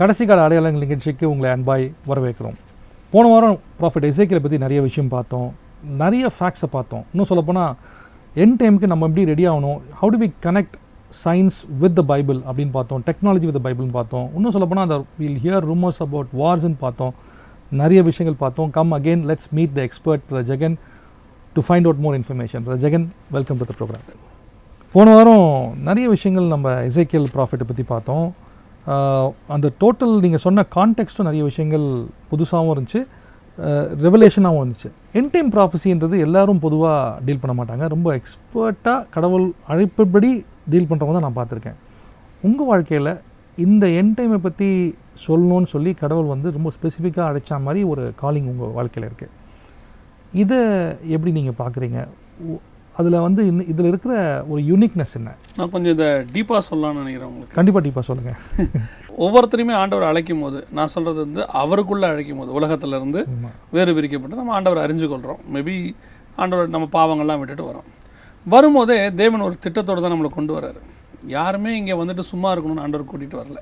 கடைசி கால அடையாளங்கள் நிகழ்ச்சிக்கு உங்களை அன்பாய் வரவேற்கிறோம். போன வாரம் ப்ராஃபிட் எசேக்கியலை பற்றி நிறைய விஷயம் பார்த்தோம். நிறைய ஃபேக்ட்ஸை பார்த்தோம். இன்னும் சொல்லப்போனால் என் டைமுக்கு நம்ம எப்படி ரெடி ஆகணும்? How do we connect science with the Bible அப்படின்னு பார்த்தோம். டெக்னாலஜி வித் பைபிள்னு பார்த்தோம். இன்னும் சொல்லப்போனால் அந்த வில் ஹியர் ரூமர்ஸ் அபவுட் வார்ஸ்ன்னு பார்த்தோம். நிறைய விஷயங்கள் பார்த்தோம். Come again let's meet the expert Jagan to find out more information Jagan welcome to the programme போன வாரம் நிறைய விஷயங்கள் நம்ம இசைக்கியல் ப்ராஃபிட்டை பற்றி பார்த்தோம். அந்த டோட்டல் நீங்கள் சொன்ன கான்டெக்ட்டும் நிறைய விஷயங்கள் புதுசாகவும் இருந்துச்சு. ரெவலேஷனாகவும் இருந்துச்சு. என் டைம் ப்ராஃபஸின்றது எல்லாரும் பொதுவாக டீல் பண்ண மாட்டாங்க. ரொம்ப எக்ஸ்பர்ட்டாக கடவுள் அழைப்புபடி டீல் பண்ணுறவங்க தான் நான் பார்த்துருக்கேன். உங்கள் வாழ்க்கையில் இந்த என் டைமை பற்றி சொல்லணும்னு சொல்லி கடவுள் வந்து ரொம்ப ஸ்பெசிஃபிக்காக அழைச்ச மாதிரி ஒரு காலிங் உங்கள் வாழ்க்கையில் இருக்குது இதை எப்படி நீங்கள் பார்க்குறீங்க? அதில் வந்து இன்னும் இதில் இருக்கிற ஒரு யூனிக்னஸ் என்ன? நான் கொஞ்சம் இதை டீப்பாக சொல்லலாம்னு நினைக்கிறேன் உங்களுக்கு. கண்டிப்பாக டீப்பாக சொல்லுங்கள் ஒவ்வொருத்தரையுமே ஆண்டவர் அழைக்கும் போது நான் சொல்கிறது வந்து அவருக்குள்ளே அழைக்கும் போது உலகத்துல இருந்து ஆமாம் வேறு பிரிக்கப்பட்டு நம்ம ஆண்டவரை அறிஞ்சு கொள்கிறோம் மேபி ஆண்டவர் நம்ம பாவங்கள்லாம் விட்டுட்டு வரோம். வரும்போதே தேவன் ஒரு திட்டத்தோடு தான் நம்மளை கொண்டு வராரு. யாருமே இங்கே வந்துட்டு சும்மா இருக்கணும்னு ஆண்டவர் கூட்டிகிட்டு வரல.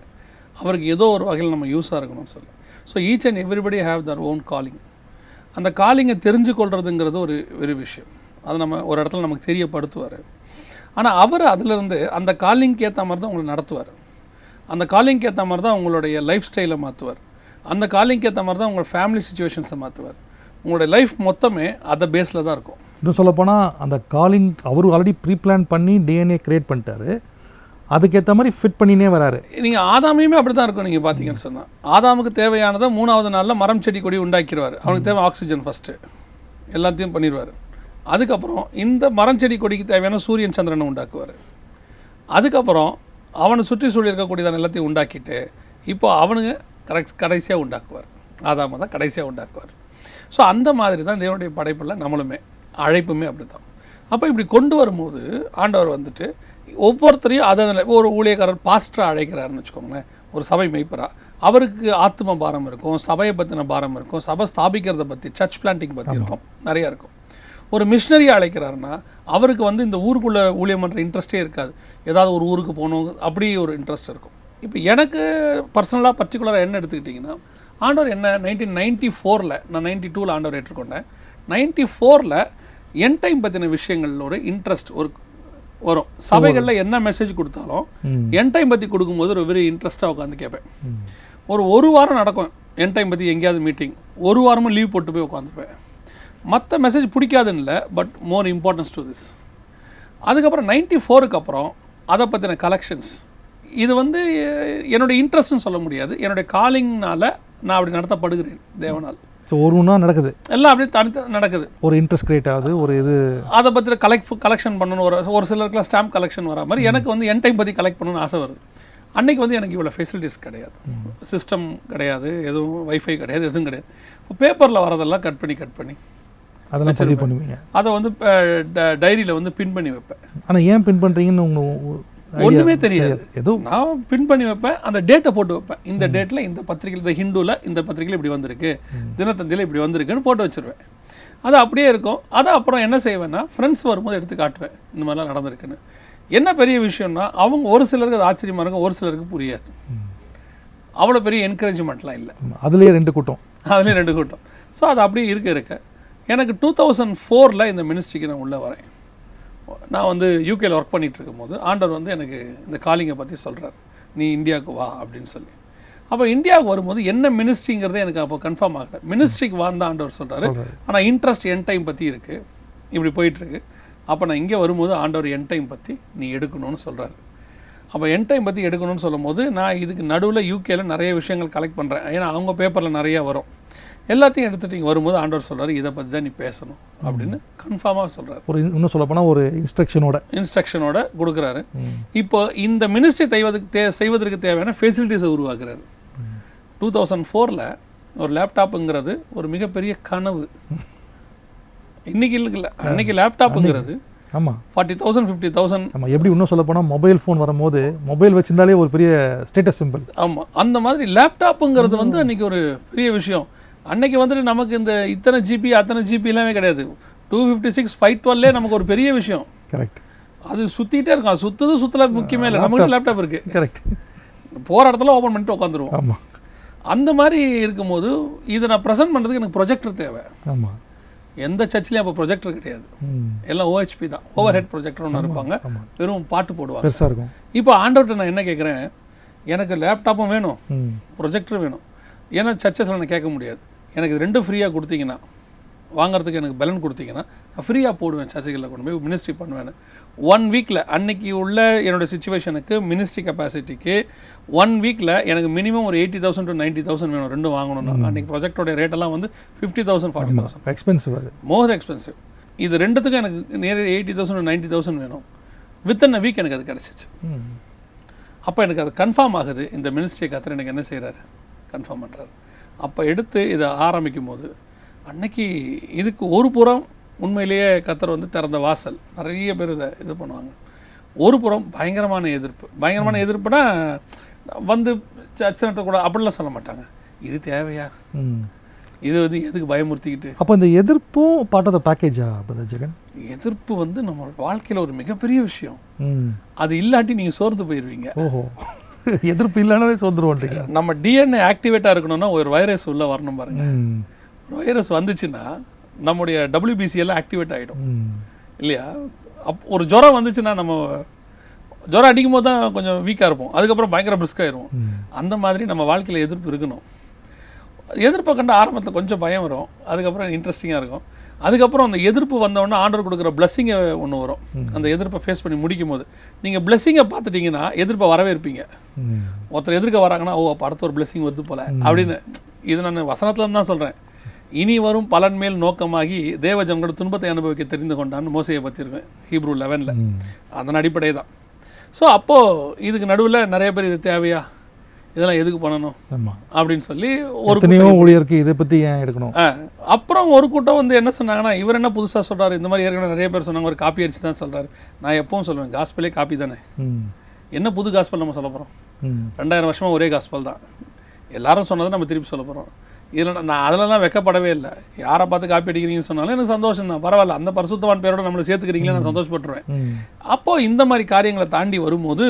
அவருக்கு ஏதோ ஒரு வகையில் நம்ம யூஸாக இருக்கணும்னு சொல்லி. So each and everybody have their own calling அந்த காலிங்கை தெரிஞ்சு கொள்றதுங்கிறது ஒரு ஒரு விஷயம். அது நம்ம ஒரு இடத்துல நமக்கு தெரியப்படுத்துவார். ஆனால் அவர் அதிலிருந்து அந்த காலிங்க்கு ஏற்ற மாதிரி தான் உங்களை நடத்துவார். அந்த காலிங்க்கு ஏற்ற மாதிரி தான் உங்களுடைய லைஃப் ஸ்டைலை மாற்றுவார் அந்த காலிங்க்கு ஏற்ற மாதிரி தான் உங்களோட ஃபேமிலி சுச்சுவேஷன்ஸை மாற்றுவார் உங்களுடைய லைஃப் மொத்தமே அதை பேஸில் தான் இருக்கும். இன்னும் சொல்லப்போனால் அந்த காலிங் அவர் ஆல்ரெடி ப்ரீ பிளான் பண்ணி டிஎன்ஏ கிரியேட் பண்ணிட்டாரு. அதுக்கேற்ற மாதிரி ஃபிட் பண்ணினே வராரு. நீங்கள் ஆதாமையுமே அப்படி தான் இருக்கும் நீங்கள் பார்த்தீங்கன்னு சொன்னால் ஆதாமுக்கு தேவையானதை மூணாவது நாளில் மரம் செடி கொடி உண்டாக்கிடுவார் அவனுக்கு தேவை ஆக்சிஜன் ஃபஸ்ட்டு எல்லாத்தையும் பண்ணிடுவார் அதுக்கப்புறம் இந்த மரம் செடி கொடிக்கு தேவையான சூரியன் சந்திரனை உண்டாக்குவார். அதுக்கப்புறம் அவனை சுற்றி சூழல் இருக்கக்கூடியதான எல்லாத்தையும் உண்டாக்கிட்டு இப்போ அவனுங்க கரெக்ட் கடைசியாக உண்டாக்குவார். ஆதாம தான் கடைசியாக உண்டாக்குவார். ஸோ அந்த மாதிரி தான் தேவனுடைய படைப்பில் நம்மளுமே அழைப்புமே அப்படி தான் அப்போ இப்படி கொண்டு வரும்போது ஆண்டவர் வந்துட்டு ஒவ்வொருத்தரையும் அதை ஒரு ஊழியக்காரர் பாஸ்டராக அழைக்கிறாருன்னு வச்சுக்கோங்களேன். ஒரு சபை மெய்ப்பரா. அவருக்கு ஆத்ம பாரம் இருக்கும் சபையை பற்றின பாரம் இருக்கும் சபை ஸ்தாபிக்கிறத பற்றி சர்ச் பிளான்டிங் பற்றி இருக்கும். நிறையா இருக்கும். ஒரு மிஷினரி அழைக்கிறாருன்னா அவருக்கு வந்து இந்த ஊருக்குள்ளே ஊழியம் பண்ணுற இன்ட்ரெஸ்டே இருக்காது. ஏதாவது ஒரு ஊருக்கு போகணும் அப்படி ஒரு இன்ட்ரெஸ்ட் இருக்கும். இப்போ எனக்கு பர்சனலாக பர்டிகுலராக என்ன எடுத்துக்கிட்டிங்கன்னா ஆண்டவர் என்ன நைன்டீன் நைன்ட்டி ஃபோரில் நான் நைன்ட்டி டூவில் ஆண்டவர் ஏற்றுக்கொண்டேன். நைன்ட்டி ஃபோரில் என் டைம் பற்றின விஷயங்கள்ல ஒரு இன்ட்ரெஸ்ட் ஒரு வரும். சபைகளில் என்ன மெசேஜ் கொடுத்தாலும் என் டைம் பற்றி கொடுக்கும்போது ஒரு வெரி இன்ட்ரெஸ்ட்டாக உட்காந்து கேட்பேன். ஒரு ஒரு வாரம் நடக்கும். என் டைம் பற்றி எங்கேயாவது மீட்டிங் ஒரு வாரமும் லீவ் போட்டு போய் உட்காந்துருப்பேன் மற்ற மெசேஜ் பிடிக்காதுன்னு இல்லை but more importance to this அதுக்கப்புறம் நைன்ட்டி ஃபோருக்கு அப்புறம் அதை பற்றின கலெக்ஷன்ஸ் இது வந்து என்னுடைய இன்ட்ரெஸ்ட்னு சொல்ல முடியாது. என்னுடைய காலிங்னால நான் அப்படி நடத்தப்படுகிறேன் தேவனால். ஸோ ஒரு ஒன்றா நடக்குது. எல்லாம் அப்படியே தனித்த நடக்குது. ஒரு இன்ட்ரெஸ்ட் கிரியேட் ஆகுது ஒரு இது. அதை பற்றி கலெக்ட் கலெக்ஷன் பண்ணணும் ஒரு ஒரு சிலருக்குலாம் ஸ்டாம்ப் கலெக்ஷன் வர மாதிரி எனக்கு வந்து என் டைம் பற்றி கலெக்ட் பண்ணணும்னு ஆசை வருது. அன்னைக்கு வந்து எனக்கு இவ்வளோ ஃபெசிலிட்டிஸ் கிடையாது. சிஸ்டம் கிடையாது எதுவும் வைஃபை கிடையாது எதுவும் கிடையாது. இப்போ பேப்பரில் வரதெல்லாம் கட் பண்ணி கட் பண்ணி. அதெல்லாம் பதிவு பண்ணுவீங்க. அதை வந்து டைரியில் வந்து பின் பண்ணி வைப்பேன். ஆனால் ஏன் பின் பண்ணுறீங்கன்னு உங்களுக்கு ஒன்றுமே தெரியாது. ஏதோ நான் பின் பண்ணி வைப்பேன் அந்த டேட்டை போட்டு வைப்பேன். இந்த டேட்டில் இந்த பத்திரிகையில் இந்த ஹிந்துவில் இந்த பத்திரிகையில் இப்படி வந்திருக்கு. தினத்தந்தியில் இப்படி வந்திருக்குன்னு போட்டு வச்சிருவேன். அது அப்படியே இருக்கும். அதை அப்புறம் என்ன செய்வேன்னா ஃப்ரெண்ட்ஸ் வரும்போது எடுத்து காட்டுவேன். இந்த மாதிரிலாம் நடந்திருக்குன்னு. என்ன பெரிய விஷயம்னா அவங்க ஒரு சிலருக்கு அது ஆச்சரியமாக இருக்கும் ஒரு சிலருக்கு புரியாது. அவ்வளோ பெரிய என்கரேஜ்மெண்ட்லாம் இல்லை. அதுலேயே ரெண்டு கூட்டம். அதுலேயும் ரெண்டு கூட்டம். ஸோ அது அப்படியே இருக்க இருக்க. எனக்கு டூ தௌசண்ட் ஃபோரில் இந்த மினிஸ்ட்ரிக்கு நான் உள்ளே வரேன். நான் வந்து யூகேல ஒர்க் பண்ணிட்டு இருக்கும்போது ஆண்டவர் வந்து எனக்கு இந்த காலிங்கை பற்றி சொல்கிறார் நீ இந்தியாவுக்கு வா அப்படின்னு சொல்லி. அப்போ இந்தியாவுக்கு வரும்போது என்ன மினிஸ்ட்ரிங்கிறதே எனக்கு அப்போ கன்ஃபார்ம் ஆகலை. மினிஸ்ட்ரிக்கு வாந்த ஆண்டவர் சொல்கிறாரு ஆனால் இன்ட்ரெஸ்ட் என் டைம் பற்றி இருக்குது இப்படி போயிட்டுருக்கு அப்போ நான் இங்கே வரும்போது ஆண்டவர் என் டைம் பற்றி நீ எடுக்கணும்னு சொல்கிறாரு அப்போ என் டைம் பற்றி எடுக்கணும்னு சொல்லும்போது நான் இதுக்கு நடுவில் யூகேல நிறைய விஷயங்கள் கலெக்ட் பண்ணுறேன் ஏன்னா அவங்க பேப்பரில் நிறைய வரும். எல்லாத்தையும் எடுத்துட்டு வரும்போது ஆண்டவர் சொல்றாரு இதை பற்றி தான் நீ பேசணும் அப்படின்னு கன்ஃபார்மாக சொல்றாரு. ஒரு இன்னும் சொல்லப்போனால் ஒரு இன்ஸ்ட்ரக்ஷனோட இன்ஸ்ட்ரக்ஷனோட கொடுக்குறாரு. இப்போ இந்த மினிஸ்ட்ரி செய்வதற்கு தே செய்வதற்கு தேவையான ஃபெசிலிட்டிஸை உருவாக்குறாரு. டூ தௌசண்ட் ஃபோரில் ஒரு லேப்டாப்புங்கிறது ஒரு மிகப்பெரிய கனவு. இன்னைக்கு இல்லை அன்னைக்கு லேப்டாப்புங்கிறது ஆமாம் ஃபார்ட்டி தௌசண்ட் ஃபிஃப்டி தௌசண்ட் நம்ம எப்படி இன்னும் சொல்லப்போனால் மொபைல் ஃபோன் வரும்போது மொபைல் வச்சிருந்தாலே ஒரு பெரிய ஸ்டேட்டஸ் சிம்பிள் ஆமாம் அந்த மாதிரி லேப்டாப்புங்கிறது வந்து அன்னைக்கு ஒரு பெரிய விஷயம். அன்னைக்கு வந்துட்டு நமக்கு இந்த இத்தனை ஜிபி அத்தனை ஜிபி எல்லாமே கிடையாது. Two fifty six five twelve நமக்கு ஒரு பெரிய விஷயம். கரெக்ட் அது சுற்றிட்டே இருக்கும் சுற்றுது சுற்றல முக்கியமே இல்லை. நம்மகிட்ட லேப்டாப் இருக்குது கரெக்ட் போகிற இடத்துல ஓப்பன் பண்ணிட்டு உட்காந்துருவோம் ஆமாம் அந்த மாதிரி இருக்கும்போது இதை நான் ப்ரெசென்ட் பண்ணுறதுக்கு எனக்கு ப்ரொஜெக்டர் தேவை. ஆமாம் எந்த சர்ச்லேயும் அப்போ ப்ரொஜெக்டர் கிடையாது. எல்லாம் ஓஹெச்பி தான். ஓவர் ஹெட் ப்ரொஜெக்டர் ஒன்று இருப்பாங்க. வெறும் பாட்டு போடுவாங்க. இருக்கும். இப்போ ஆண்டவர்கிட்ட நான் என்ன கேட்குறேன் எனக்கு லேப்டாப்பும் வேணும். ப்ரொஜெக்டரும் வேணும். ஏன்னா சர்ச்சஸில் நான் கேட்க முடியாது. எனக்கு இது ரெண்டும் ஃப்ரீயாக கொடுத்தீங்கன்னா வாங்குறதுக்கு எனக்கு பலன் கொடுத்தீங்கன்னா நான் ஃப்ரீயாக போடுவேன் சர்ச்சைகளில் கொண்டு போய் மினிஸ்ட்ரி பண்ணுவேன் ஒன் வீக்கில் அன்னைக்கு உள்ள என்னோட சுச்சுவேஷனுக்கு மினிஸ்ட்ரி கெப்பாசிட்டிக்கு ஒன் வீக்கில் எனக்கு மினிமம் ஒரு eighty thousand to ninety thousand வேணும் ரெண்டும் வாங்கணும்னா. அன்னைக்கு ப்ராஜெக்டோட ரேட்டெல்லாம் வந்து fifty thousand forty thousand expensive அது. மோர் எக்ஸ்பென்சிவ் இது ரெண்டுத்துக்கும் எனக்கு near eighty thousand ninety thousand வேணும். வித்தின் அ வீக் எனக்கு அது கிடச்சிச்சு. அப்போ எனக்கு அது கன்ஃபார்ம் ஆகுது. இந்த மினிஸ்ட்ரி கத்தர் எனக்கு என்ன செய்கிறாரு கன்ஃபார்ம் பண்ணுறாரு அப்போ எடுத்து இதை ஆரம்பிக்கும் போது அன்னைக்கு இதுக்கு ஒரு புறம் உண்மையிலேயே கத்தர் வந்து திறந்த வாசல். நிறைய பேர் இதை இது பண்ணுவாங்க. ஒரு புறம் பயங்கரமான எதிர்ப்பு. பயங்கரமான எதிர்ப்புனா வந்து சச்சனத்தை கூட அப்படிலாம் சொல்ல மாட்டாங்க. இது தேவையா? இது வந்து எதுக்கு பயமுறுத்திக்கிட்டு? அப்போ இந்த எதிர்ப்பும் பார்ட் ஆஃப் த பேக்கேஜா பிரதர் ஜெகன்? எதிர்ப்பு வந்து நம்ம வாழ்க்கையில் ஒரு மிகப்பெரிய விஷயம். அது இல்லாட்டி நீங்கள் சோர்ந்து போயிடுவீங்க ஓஹோ. எதிர்ப்பு இல்லைனாலே சோர்ந்துருவோன்றீங்க. நம்ம டிஎன்ஏ ஆக்டிவேட்டாக இருக்கணும்னா ஒரு வைரஸ் உள்ளே வரணும் பாருங்க. ஒரு வைரஸ் வந்துச்சுன்னா நம்முடைய WBC எல்லாம் ஆக்டிவேட் ஆகிடும் இல்லையா? அப் ஒரு ஜுரம் வந்துச்சுன்னா நம்ம ஜுரம் அடிக்கும் போது தான் கொஞ்சம் வீக்காக இருப்போம். அதுக்கப்புறம் பயங்கர பிரிஸ்காயிரும் அந்த மாதிரி நம்ம வாழ்க்கையில் எதிர்ப்பு இருக்கணும். எதிர்ப்பை கண்ட ஆரம்பத்தில் கொஞ்சம் பயம் வரும். அதுக்கப்புறம் இன்ட்ரெஸ்டிங்காக இருக்கும். அதுக்கப்புறம் அந்த எதிர்ப்பு வந்தோடனே ஆண்டவர் கொடுக்குற பிளஸ்ஸிங்கை ஒன்று வரும். அந்த எதிர்ப்பை ஃபேஸ் பண்ணி முடிக்கும் போது நீங்கள் பிளஸ்ஸிங்கை பார்த்துட்டீங்கன்னா எதிர்ப்பை வரவே இருப்பீங்க ஒருத்தர் எதிர்க்க வராங்கன்னா ஓ அப்ப அடுத்த ஒரு blessing வருது போல. அப்படின்னு இது நான் வசனத்துல தான் சொல்றேன். இனி வரும் பலன் மேல் நோக்கமாகி தேவஜனங்களோட துன்பத்தை அனுபவிக்க தெரிந்து கொண்டான்னு மோசையை பற்றி இருக்கேன் ஹீப்ரூ லெவனில் அதன் அடிப்படை தான் ஸோ அப்போது இதுக்கு நடுவில் நிறைய பேர் இது தேவையா? இதெல்லாம் எதுக்கு பண்ணணும்? அப்படின்னு சொல்லி ஒரு ஊழியருக்கு இதை பற்றி ஏன் எடுக்கணும்? அப்புறம் ஒரு கூட்டம் வந்து என்ன சொன்னாங்கன்னா இவர் என்ன புதுசாக சொல்றாரு? இந்த மாதிரி ஏற்கனவே நிறைய பேர் சொன்னாங்க ஒரு காப்பி அடிச்சு தான் சொல்றாரு. நான் எப்பவும் சொல்லுவேன் காஸ்பலே காப்பி தானே? என்ன புது காஸ்பல் நம்ம சொல்ல போகிறோம் ரெண்டாயிரம் வருஷமா ஒரே காஸ்பல் தான். எல்லாரும் சொன்னதை நம்ம திருப்பி சொல்ல போகிறோம் இதில் நான் அதிலலாம் வெக்கப்படவே இல்லை. யாரை பார்த்து காப்பி அடிக்கிறீங்கன்னு சொன்னாலும் எனக்கு சந்தோஷம் தான். பரவாயில்ல அந்த பரிசுத்தவான் பேரோட நம்மளை சேர்த்துக்கிறீங்களே நான் சந்தோஷப்பட்டுருவேன். அப்போது இந்த மாதிரி காரியங்களை தாண்டி வரும்போது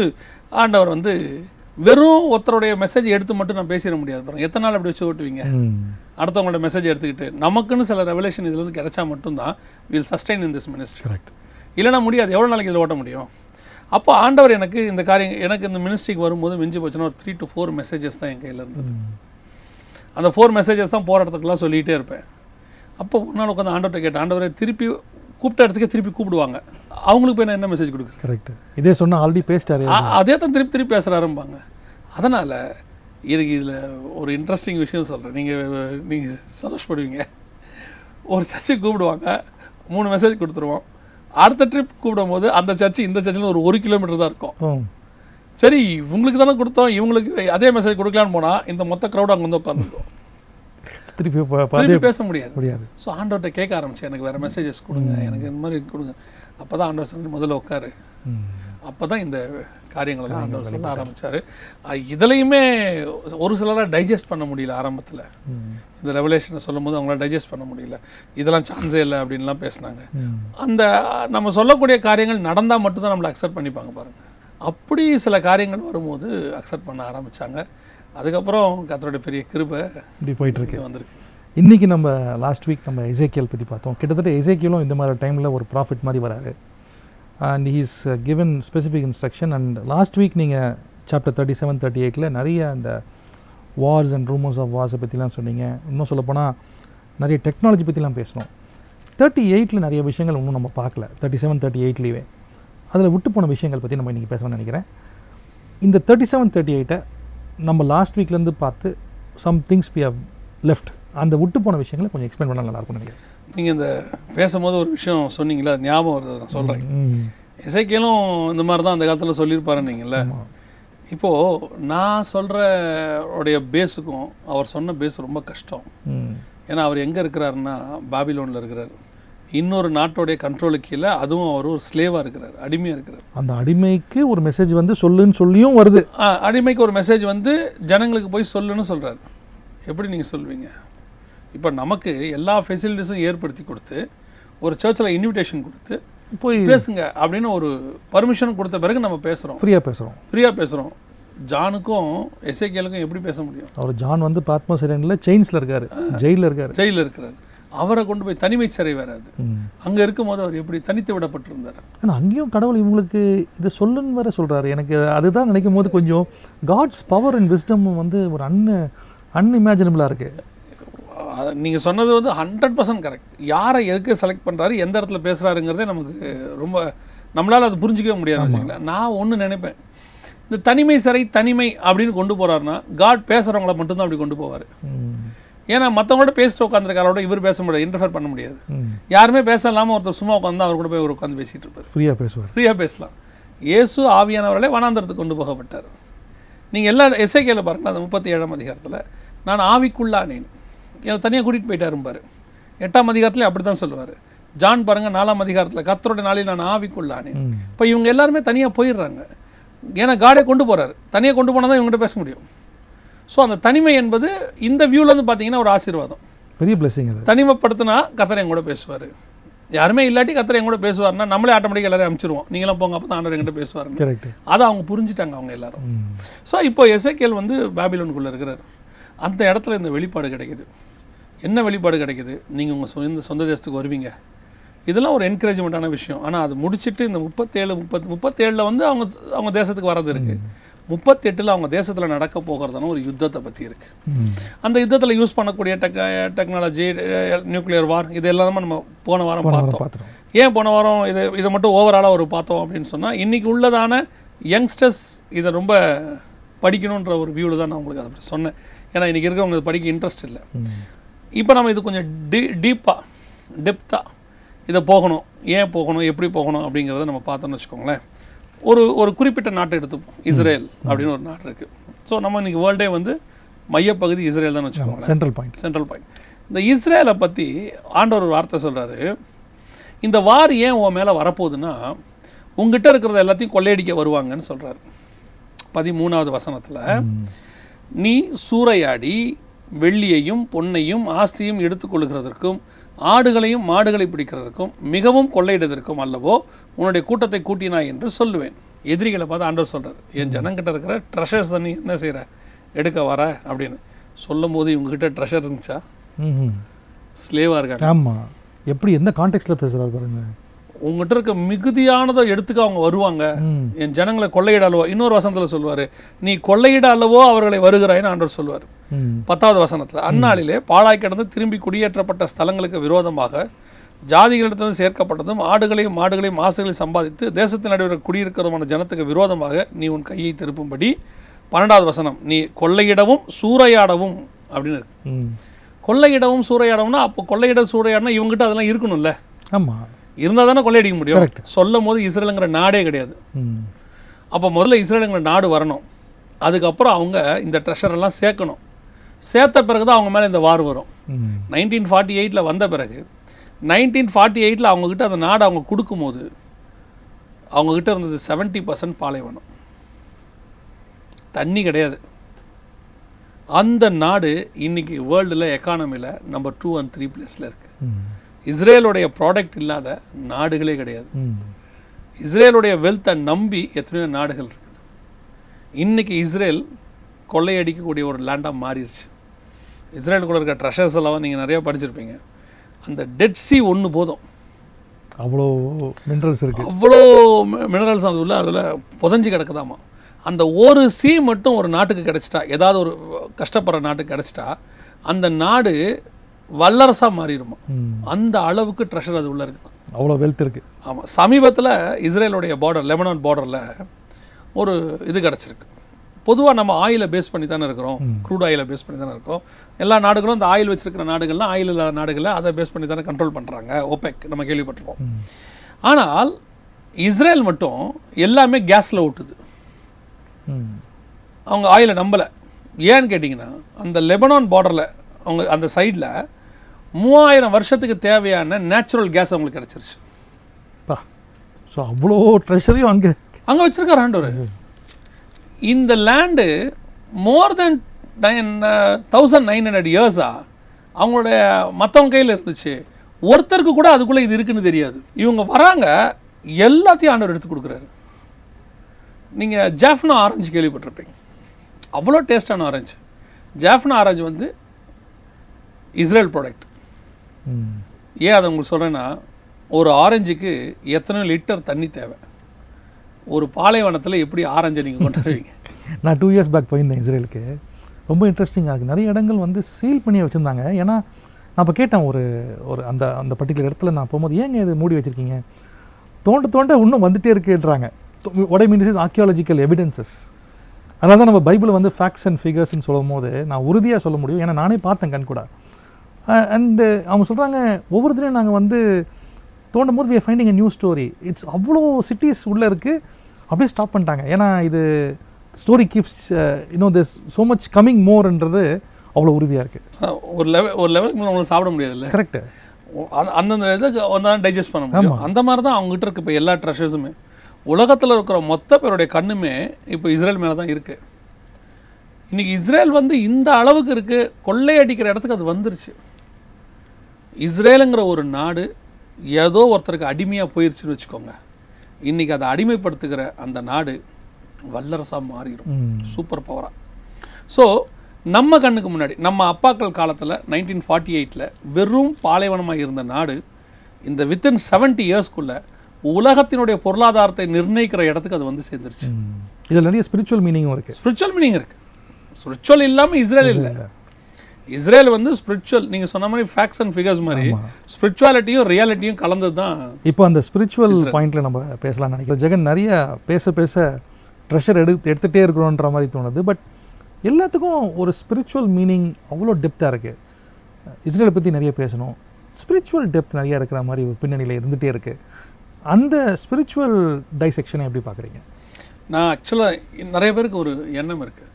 ஆண்டவர் வந்து வெறும் ஒருத்தருடைய மெசேஜ் எடுத்து மட்டும் நான் பேசிட முடியாது பாருங்க. எத்தனை நாள் அப்படி வச்சு ஓட்டுவீங்க? அடுத்தவங்களோட மெசேஜ் எடுத்துக்கிட்டு நமக்குன்னு சில ரெவலேஷன் இதுலேருந்து கிடைச்சா மட்டும்தான் will sustain in this ministry correct இல்லைனா முடியாது. எவ்வளோ நாளைக்கு இதில் ஓட்ட முடியும்? அப்போ ஆண்டவர் எனக்கு இந்த காரியம் எனக்கு இந்த மினிஸ்ட்ரிக்கு வரும்போது மிஞ்சி போச்சுன்னா ஒரு த்ரீ டு ஃபோர் மெசேஜஸ் தான் என் கையில் இருந்தது. அந்த ஃபோர் மெசேஜஸ் தான் போகிற இடத்துக்குலாம் சொல்லிகிட்டே இருப்பேன். அப்போ ஒரு நாள் உட்காந்து ஆண்டவர்கிட்ட கேட்டேன் ஆண்டவரை திருப்பி கூப்பிட்ட இடத்துக்கே திருப்பி கூப்பிடுவாங்க. அவங்களுக்கு போய் நான் என்ன மெசேஜ் கொடுக்குறது? கரெக்ட் இதே சொன்னா ஆல்ரெடி பேசிட்டாரு அதே தான் திருப்பி திருப்பி பேசுகிறாரும்பாங்க அதனால் எனக்கு இதில் ஒரு இன்ட்ரெஸ்டிங் விஷயம் சொல்கிறேன் நீங்கள் நீங்கள் சந்தோஷப்படுவீங்க. ஒரு சர்ச்சுக்கு கூப்பிடுவாங்க. மூணு மெசேஜ் கொடுத்துருவோம். அடுத்த ட்ரிப் கூப்பிடும்போது அந்த சர்ச்சு இந்த சர்ச்சில் ஒரு ஒரு கிலோமீட்டர் தான் இருக்கும். சரி இவங்களுக்கு தானே கொடுத்தோம். இவங்களுக்கு அதே மெசேஜ் கொடுக்கலான்னு போனால் இந்த மொத்த க்ரௌட் அங்கே வந்து உட்காந்துருக்கும் திருப்பி பேச முடியாது. முடியாது. ஸோ ஆண்டவர்கிட்ட கேட்க ஆரம்பிச்சேன் எனக்கு வேறு மெசேஜஸ் கொடுங்க. எனக்கு இந்த மாதிரி கொடுங்க. அப்போ தான் ஆண்டவர் முதல்ல உட்காரு. அப்போ தான் இந்த காரியங்களெல்லாம் ஆண்டவர் சொல்ல ஆரம்பிச்சாரு. அஹ் இதுலயுமே ஒரு சிலராக டைஜஸ்ட் பண்ண முடியல ஆரம்பத்தில். இந்த ரெவலேஷனை சொல்லும் போது அவங்களால டைஜஸ்ட் பண்ண முடியல. இதெல்லாம் சான்ஸே இல்லை அப்படின்லாம் பேசுனாங்க. அந்த நம்ம சொல்லக்கூடிய காரியங்கள் நடந்தால் மட்டும்தான் நம்மளை அக்செப்ட் பண்ணிப்பாங்க பாருங்க. அப்படி சில காரியங்கள் வரும்போது அக்செப்ட் பண்ண ஆரம்பிச்சாங்க. அதுக்கப்புறம் கத்தருடைய பெரிய கிருபை இப்படி போயிட்டு இருக்கு இங்க வந்திருக்கு. இன்னைக்கு நம்ம லாஸ்ட் வீக் நம்ம எசேக்கியல் பற்றி பார்த்தோம். கிட்டத்தட்ட எசேக்கியலும் இந்த மாதிரி டைமில் ஒரு ப்ராஃபிட் மாதிரி வராரு. And he's given specific instruction and last week நீங்கள் சாப்டர் தேர்ட்டி செவன் தேர்ட்டி எயிட்டில் நிறைய அந்த வார்ஸ் அண்ட் ரூமர்ஸ் ஆஃப் வார்ஸை பற்றிலாம் சொன்னீங்க. இன்னும் சொல்லப்போனால் நிறைய டெக்னாலஜி பற்றிலாம் பேசணும். தேர்ட்டி எயிட்டில் நிறைய விஷயங்கள் இன்னும் நம்ம பார்க்கல. தேர்ட்டி செவன் தேர்ட்டி எயிட்லேயே அதில் விட்டு போன விஷயங்கள் பற்றி நம்ம இன்றைக்கி பேசணும்னு நினைக்கிறேன். இந்த தேர்ட்டி செவன் தேர்ட்டி எயிட்டை நம்ம லாஸ்ட் வீக்லேருந்து பார்த்து some things we have left அந்த விட்டு போன விஷயங்களை கொஞ்சம் எக்ஸ்பிளைன் பண்ணால் நல்லா இருக்கும்னு நினைக்கிறேன் நீங்கள் இந்த பேசும்போது ஒரு விஷயம் சொன்னீங்களா அது ஞாபகம் வருது நான் சொல்கிறேன். இசைக்கியலும் இந்த மாதிரி தான் அந்த காலத்தில் சொல்லியிருப்பாருன்னீங்கல்ல. இப்போது நான் சொல்கிற உடைய பேஸுக்கும் அவர் சொன்ன பேஸ் ரொம்ப கஷ்டம். ஏன்னா அவர் எங்கே இருக்கிறாருன்னா பாபிலோனில் இருக்கிறார் இன்னொரு நாட்டோடைய கண்ட்ரோலுக்கு கீழே அதுவும் அவர் ஒரு ஸ்லேவாக இருக்கிறார் அடிமையாக இருக்கிறார். அந்த அடிமைக்கு ஒரு மெசேஜ் வந்து சொல்லுன்னு சொல்லியும் வருது. அடிமைக்கு ஒரு மெசேஜ் வந்து ஜனங்களுக்கு போய் சொல்லுன்னு சொல்கிறார் எப்படி நீங்கள் சொல்வீங்க? இப்போ நமக்கு எல்லா ஃபெசிலிட்டிஸும் ஏற்படுத்தி கொடுத்து ஒரு சர்ச்சில் இன்விடேஷன் கொடுத்து போய் பேசுங்க அப்படின்னு ஒரு பர்மிஷன் கொடுத்த பிறகு நம்ம பேசுகிறோம் ஃப்ரீயாக பேசுகிறோம் ஃப்ரீயாக பேசுகிறோம் ஜானுக்கும் எஸ்ஐகேலுக்கும் எப்படி பேச முடியும்? அவர் ஜான் வந்து பாத்மா சிறையில் செயின்ஸில் இருக்காரு ஜெயிலில் இருக்காரு. ஜெயிலில் இருக்கிறார். அவரை கொண்டு போய் தனிமை சிறை வேற அது. ம். அங்கே இருக்கும்போது அவர் எப்படி தனித்து விடப்பட்டிருந்தார்? ஆனால் அங்கேயும் கடவுள் இவங்களுக்கு இதை சொல்லுன்னு வேற சொல்றாரு. எனக்கு அதுதான் நினைக்கும் போது கொஞ்சம் காட்ஸ் பவர் அண்ட் விஸ்டம் வந்து ஒரு அன் அன்இமேஜினபிளாக இருக்கு. நீங்கள் சொன்னது வந்து ஹண்ட்ரட் பர்சன்ட் கரெக்ட் யாரை எதுக்கு செலக்ட் பண்ணுறாரு எந்த இடத்துல பேசுகிறாருங்கிறதே நமக்கு ரொம்ப நம்மளால் அது புரிஞ்சிக்கவே முடியாது நான் ஒன்று நினைப்பேன். இந்த தனிமை சிறை தனிமை அப்படின்னு கொண்டு போகிறாருன்னா காட் பேசுகிறவங்கள மட்டும்தான் அப்படி கொண்டு போவார். ஏன்னா மற்றவங்களோட பேசிட்டு உட்காந்துருக்காரோட இவர் பேச முடியாது இன்டர்ஃபேர் பண்ண முடியாது. யாருமே பேச இல்லாமல் ஒருத்தர் சும்மா உட்காந்து அவர் கூட போய் ஒரு உட்காந்து பேசிகிட்டு இருப்பார். ஃப்ரீயாக பேசுவார். ஃப்ரீயாக பேசலாம். இயேசு ஆவியானவர்களே வனாந்தரத்துக்கு கொண்டு போகப்பட்டார். நீங்கள் எல்லா எஸ்ஐகேல பாருங்கள் அந்த முப்பத்தி ஏழாம் அதிகாரத்தில் நான் ஆவிக்குள்ளானேன். என்னை தனியாக கூட்டிகிட்டு போயிட்டாரும்பாரு எட்டாம் அதிகாரத்துலேயும் அப்படி தான் சொல்லுவார். ஜான் பாருங்கள் நாலாம் அதிகாரத்தில் கத்தரோட நாளில் நான் ஆவிக்குள்ளானேன். இப்போ இவங்க எல்லாருமே தனியாக போயிடுறாங்க. ஏன்னா காடே கொண்டு போகிறாரு தனியாக கொண்டு போனால் தான் இவங்ககிட்ட பேச முடியும். ஸோ அந்த தனிமை என்பது இந்த வியூவில் வந்து பார்த்தீங்கன்னா ஒரு ஆசீர்வாதம். பெரிய பிளெஸிங் அது. தனிமைப்படுத்தினா கத்தரை என் கூட பேசுவார். யாருமே இல்லாட்டி கத்தரை என் கூட பேசுவார்னா நம்மளே ஆட்டோமேட்டிக்காக எல்லாரையும் அனுப்பிச்சிருவோம் நீங்களாம் போங்க அப்போ தான் ஆண்டவர் என்கிட்ட பேசுவாருன்னு. கரெக்ட் அதை அவங்க புரிஞ்சுட்டாங்க அவங்க எல்லாரும். ஸோ இப்போ எசேக்கியேல் வந்து பாபிலோனுக்குள்ளே இருக்கிறார். அந்த இடத்துல இந்த வெளிப்பாடு கிடைக்குது. என்ன வெளிப்பாடு கிடைக்குது? நீங்கள் உங்கள் சொந்த சொந்த தேசத்துக்கு வருவீங்க. இதெல்லாம் ஒரு என்கரேஜ்மெண்ட்டான விஷயம். ஆனால் அது முடிச்சிட்டு இந்த முப்பத்தேழு முப்பத் முப்பத்தேழில் வந்து அவங்க அவங்க தேசத்துக்கு வரது இருக்குது முப்பத்தெட்டில் அவங்க தேசத்தில் நடக்க போகிறதான ஒரு யுத்தத்தை பற்றி இருக்குது அந்த யுத்தத்தில் யூஸ் பண்ணக்கூடிய டெக் டெக்னாலஜி நியூக்ளியர் வார் இது எல்லாமே நம்ம போன வாரம் பார்த்தோம். ஏன் போன வாரம் இதை இதை மட்டும் ஓவராலாக ஒரு பார்த்தோம் அப்படின்னு சொன்னால் இன்றைக்கி உள்ளதான யங்ஸ்டர்ஸ் இதை ரொம்ப படிக்கணுன்ற ஒரு வியூவில் தான் நான் உங்களுக்கு அதை பற்றி சொன்னேன். ஏன்னா இன்றைக்கி இருக்கவங்க படிக்க இன்ட்ரெஸ்ட் இல்லை. இப்போ நம்ம இது கொஞ்சம் டீ டீப்பாக டெப்த்தாக இதை போகணும். ஏன் போகணும்? எப்படி போகணும்? அப்படிங்கிறத நம்ம பார்த்தோம்னு வச்சுக்கோங்களேன். ஒரு ஒரு குறிப்பிட்ட நாட்டை எடுத்துப்போம் இஸ்ரேல் அப்படின்னு ஒரு நாடு இருக்குது ஸோ நம்ம இன்றைக்கி வேர்ல்டே வந்து மையப்பகுதி இஸ்ரேல் தான் வச்சுக்கோங்களேன். சென்ட்ரல் பாயிண்ட் சென்ட்ரல் பாயிண்ட் இந்த இஸ்ரேலை பற்றி ஆண்டவர் ஒரு வார்த்தை சொல்கிறாரு இந்த வார் ஏன் உன் மேலே வரப்போகுதுன்னா உங்ககிட்ட இருக்கிறத எல்லாத்தையும் கொள்ளையடிக்க வருவாங்கன்னு சொல்கிறாரு பதிமூணாவது வசனத்தில் நீ சூறையாடி வெள்ளியையும் பொன்னையும் ஆஸ்தியும் எடுத்துக்கொள்கிறதற்கும் ஆடுகளையும் மாடுகளை பிடிக்கிறதற்கும் மிகவும் கொள்ளையிடுவதற்கும் அல்லவோ உன்னுடைய கூட்டத்தை கூட்டினாய் என்று சொல்லுவேன். எதிரிகளை பார்த்து ஆண்டவர் சொல்கிறார் என் ஜனங்கிட்ட இருக்கிற ட்ரெஷர்ஸ் நீ என்ன செய்கிற எடுக்க வர அப்படின்னு. சொல்லும் போது இவங்ககிட்ட ட்ரெஷர் இருந்துச்சா? ஸ்லேவாக இருக்காங்க. ஆமாம் எப்படி எந்த கான்டெக்ட்ல பேசுகிறாரு பாருங்க. உங்ககிட்ட இருக்க மிகுதியானதை எடுத்துக்க அவங்க வருவாங்க. என் ஜனங்களை கொள்ளையிட அல்லவோ? இன்னொரு வசனத்தில் சொல்லுவார் நீ கொள்ளையிட அல்லவோ அவர்களை வருகிறாய்ன்னு ஆண்டவர் சொல்லுவார். பத்தாவது வசனத்தில் அந்நாளிலே பாழாய் கிடந்து திரும்பி குடியேற்றப்பட்ட ஸ்தலங்களுக்கு விரோதமாக ஜாதிகளிடத்திலிருந்து சேர்க்கப்பட்டதும் ஆடுகளையும் மாடுகளையும் ஆசைகளையும் சம்பாதித்து தேசத்தின் நடுவில் குடியிருக்கிறதுமான ஜனத்துக்கு விரோதமாக நீ உன் கையை திருப்பும்படி பன்னெண்டாவது வசனம் நீ கொள்ளையிடவும் சூறையாடவும் அப்படின்னு இருக்கு. கொள்ளையிடவும் சூறையாடவும்னா அப்போ கொள்ளையிட சூறையாடனா இவங்ககிட்ட அதெல்லாம் இருக்கணும்ல. ஆமாம் இருந்தால் தானே கொள்ளையடிக்க முடியும். சொல்லும் போது இஸ்ரேலுங்கிற நாடே கிடையாது. அப்போ முதல்ல இஸ்ரேலுங்கிற நாடு வரணும். அதுக்கப்புறம் அவங்க இந்த ட்ரெஷர் எல்லாம் சேர்க்கணும். சேர்த்த பிறகு தான் அவங்க மேலே இந்த வார் வரும். நைன்டீன் ஃபார்ட்டி எயிட்டில் வந்த பிறகு நைன்டீன் ஃபார்ட்டி எயிட்டில் அவங்கக்கிட்ட அந்த நாடு அவங்க கொடுக்கும்போது அவங்கக்கிட்ட இருந்தது செவன்ட்டி பர்சன்ட் பாலைவனம். தண்ணி கிடையாது. அந்த நாடு இன்னைக்கு வேர்ல்டில் எக்கானமியில் நம்பர் டூ அண்ட் த்ரீ பிளேஸில் இருக்குது இஸ்ரேலுடைய ப்ராடக்ட் இல்லாத நாடுகளே கிடையாது. இஸ்ரேலுடைய வெல்த்தை நம்பி எத்தனையோ நாடுகள் இருக்குது. இன்னைக்கு இஸ்ரேல் கொள்ளையடிக்கக்கூடிய ஒரு லேண்டாக மாறிடுச்சு இஸ்ரேலுக்குள்ள இருக்க ட்ரெஷர்ஸ் எல்லாம் நீங்கள் நிறையா படிச்சிருப்பீங்க. அந்த டெட் சி ஒன்று போதும். அவ்வளோ மினரல்ஸ் இருக்கு. அவ்வளோ மினரல்ஸ் அது உள்ள அதில் புதஞ்சு கிடக்குதாமா. அந்த ஒரு சி மட்டும் ஒரு நாட்டுக்கு கிடைச்சிட்டா ஏதாவது ஒரு கஷ்டப்படுற நாட்டுக்கு கிடைச்சிட்டா அந்த நாடு வல்லரசாக மாறிடுமா. அந்த அளவுக்கு ட்ரெஷர் அது உள்ளே இருக்குதான். அவ்வளோ வெல்த் இருக்கு. ஆமாம் சமீபத்தில் இஸ்ரேலுடைய பார்டர் லெபனான் பார்டரில் ஒரு இது கிடச்சிருக்கு. பொதுவாக நம்ம ஆயிலை பேஸ் பண்ணி தானே இருக்கிறோம் க்ரூட் ஆயிலை பேஸ் பண்ணி தானே இருக்கோம். எல்லா நாடுகளும் இந்த ஆயில் வச்சிருக்கிற நாடுகள்லாம் ஆயில் இல்லாத நாடுகளை அதை பேஸ் பண்ணி தானே கண்ட்ரோல் பண்ணுறாங்க ஓபெக் நம்ம கேள்விப்பட்டிருப்போம் ஆனால் இஸ்ரேல் மட்டும் எல்லாமே கேஸில் ஓட்டுது. அவங்க ஆயிலை நம்பலை. ஏன்னு கேட்டிங்கன்னா அந்த லெபனான் பார்டரில் அவங்க அந்த சைடில் மூவாயிரம் வருஷத்துக்கு தேவையான நேச்சுரல் கேஸ் அவங்களுக்கு கிடச்சிருச்சு. பா. ஸோ அவ்வளோ ட்ரெஷரையும் அங்கே அங்கே வச்சிருக்காரு ஆண்டவர். இந்த land more than nine thousand nine hundred இயர்ஸா அவங்களுடைய மற்றவங்க கையில் இருந்துச்சு. ஒருத்தருக்கு கூட அதுக்குள்ளே இது இருக்குன்னு தெரியாது. இவங்க வராங்க எல்லாத்தையும் ஆண்டவர் எடுத்து கொடுக்குறாரு. நீங்கள் ஜாஃப்னா ஆரஞ்சு கேள்விப்பட்டிருப்பீங்க. அவ்வளோ டேஸ்டான ஆரஞ்சு ஜாஃப்னா ஆரஞ்சு வந்து இஸ்ரேல் ப்ராடக்ட் ஏன் அதை உங்களுக்கு சொல்கிறேன்னா ஒரு ஆரஞ்சுக்கு எத்தனை லிட்டர் தண்ணி தேவை? ஒரு பாலைவனத்தில் எப்படி ஆரஞ்சை நீங்கள் கொண்டு வருவீங்க நான் டூ இயர்ஸ் பேக் போயிருந்தேன் இஸ்ரேலுக்கு. ரொம்ப இன்ட்ரெஸ்டிங்காக இருக்குது நிறைய இடங்கள் வந்து சீல் பண்ணி வச்சுருந்தாங்க. ஏன்னா நான் இப்போ கேட்டேன் ஒரு ஒரு அந்த அந்த பர்டிகுலர் இடத்துல நான் போகும்போது ஏங்க இது மூடி வச்சுருக்கீங்க? தோண்ட தோண்ட இன்னும் வந்துட்டே இருக்குன்றாங்க. உடை மீன்ஸ் இஸ் ஆர்கியாலஜிக்கல் எவிடன்சஸ் அதனால தான் நம்ம பைபிள் வந்து ஃபேக்ட்ஸ் அண்ட் ஃபிகர்ஸ்னு சொல்லும் போது நான் உறுதியாக சொல்ல முடியும். ஏன்னா நானே பார்த்தேன் கண் கூட. அண்டு அவங்க சொல்கிறாங்க ஒவ்வொருத்தரையும் நாங்கள் வந்து தோண்டும் போது we finding a new story it's அவ்வளோ சிட்டிஸ் உள்ளே இருக்குது அப்படியே ஸ்டாப் பண்ணிட்டாங்க. ஏன்னா இது ஸ்டோரி கீப்ஸ் இன்னும் திஸ் ஸோ மச் கம்மிங் மோர்ன்றது அவ்வளோ உறுதியாக இருக்குது ஒரு லெவல் ஒரு லெவலுக்கு மேலே உங்களுக்கு சாப்பிட முடியாதுல்ல? கரெக்டு அந்த- அந்தந்த இதுக்கு வந்தால் டைஜஸ்ட் பண்ண முடியும். அந்த மாதிரி தான் அவங்ககிட்ட இருக்க இப்போ எல்லா ட்ரெஷர்ஸுமே உலகத்தில் இருக்கிற மொத்த பேருடைய கண்ணுமே இப்போ இஸ்ரேல் மேலே தான் இருக்குது இன்னைக்கு இஸ்ரேல் வந்து இந்த அளவுக்கு இருக்குது கொள்ளையடிக்கிற இடத்துக்கு அது வந்துருச்சு. இஸ்ரேலுங்கிற ஒரு நாடு ஏதோ ஒருத்தருக்கு அடிமையாக போயிருச்சுன்னு வச்சுக்கோங்க. இன்னைக்கு அதை அடிமைப்படுத்துகிற அந்த நாடு வல்லரசாக மாறிடும். சூப்பர் பவராக ஸோ நம்ம கண்ணுக்கு முன்னாடி நம்ம அப்பாக்கள் காலத்தில் நைன்டீன் ஃபார்ட்டி எயிட்டில் வெறும் பாலைவனமாக இருந்த நாடு இந்த வித்தின் செவன்ட்டி இயர்ஸ்க்குள்ள உலகத்தினுடைய பொருளாதாரத்தை நிர்ணயிக்கிற இடத்துக்கு அது வந்து சேர்ந்துருச்சு. இதில் நிறைய ஸ்பிரிச்சுவல் மீனிங்கும் இருக்குது ஸ்பிரிச்சுவல் மீனிங் இருக்கு. ஸ்பிரிச்சுவல் இல்லாமல் இஸ்ரேல் இல்லை. இஸ்ரேல் வந்து ஸ்பிரிச்சுவல் நீங்கள் சொன்ன மாதிரி ஃபேக்ட்ஸ் அண்ட் ஃபிகர்ஸ் மாதிரி ஸ்பிரிச்சுவாலிட்டியும் ரியாலிட்டியும் கலந்தது தான் இப்போ அந்த ஸ்பிரிச்சுவல் பாயிண்ட்ல நம்ம பேசலாம்னு நினைக்கிறேன். ஜெகன் நிறைய பேச பேச ட்ரெஷர் எடு எடுத்துகிட்டே இருக்கணுன்ற மாதிரி தோணுது. பட் எல்லாத்துக்கும் ஒரு ஸ்பிரிச்சுவல் மீனிங் அவ்வளோ டெப்த்தாக இருக்குது இஸ்ரேலை பற்றி நிறைய பேசணும். ஸ்பிரிச்சுவல் டெப்த் நிறைய இருக்கிற மாதிரி ஒரு பின்னணியில் இருந்துகிட்டே இருக்குது அந்த ஸ்பிரிச்சுவல் டைசெக்ஷனை எப்படி பார்க்குறீங்க? நான் ஆக்சுவலாக நிறைய பேருக்கு ஒரு எண்ணம் இருக்குது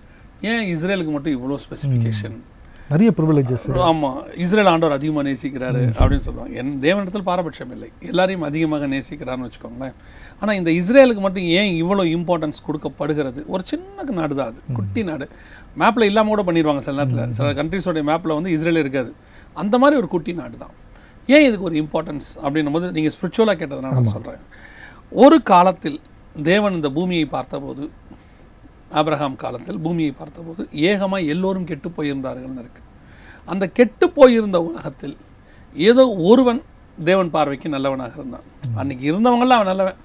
ஏன் இஸ்ரேலுக்கு மட்டும் இவ்வளோ ஸ்பெசிஃபிகேஷன் நிறைய ப்ரிவிலேஜஸ் ஆமா இஸ்ரேல் ஆண்டவர் அதிகமாக நேசிக்கிறாரு அப்படின்னு சொல்லுவாங்க என் தேவனிடத்தில் பாரபட்சம் இல்லை. எல்லாரையும் அதிகமாக நேசிக்கிறாருன்னு வச்சுக்கோங்களேன். ஆனா இந்த இஸ்ரேலுக்கு மட்டும் ஏன் இவ்வளோ இம்பார்ட்டன்ஸ் கொடுக்கப்படுகிறது? ஒரு சின்ன நாடு தான் அது. குட்டி நாடு. மேப்ல இல்லாம கூட பண்ணிடுவாங்க சில நேரத்துல. சில கண்ட்ரிஸோடைய மேப்ல வந்து இஸ்ரேல் இருக்காது. அந்த மாதிரி ஒரு குட்டி நாடு தான். ஏன் இதுக்கு ஒரு இம்பார்ட்டன்ஸ் அப்படின்னும் போது நீங்கள் ஸ்பிரிச்சுவலாக கேட்டதுனால நான் சொல்கிறேன் ஒரு காலத்தில் தேவன் இந்த பூமியை பார்த்தபோது ஆபிரகாம் காலத்தில் பூமியை பார்த்தபோது ஏகமாக எல்லோரும் கெட்டு போயிருந்தார்கள்னு இருக்கு. அந்த கெட்டு போயிருந்த உலகத்தில் ஏதோ ஒருவன் தேவன் பார்வைக்கு நல்லவனாக இருந்தான். அன்னைக்கு இருந்தவங்களாம் அவன் நல்லவன்.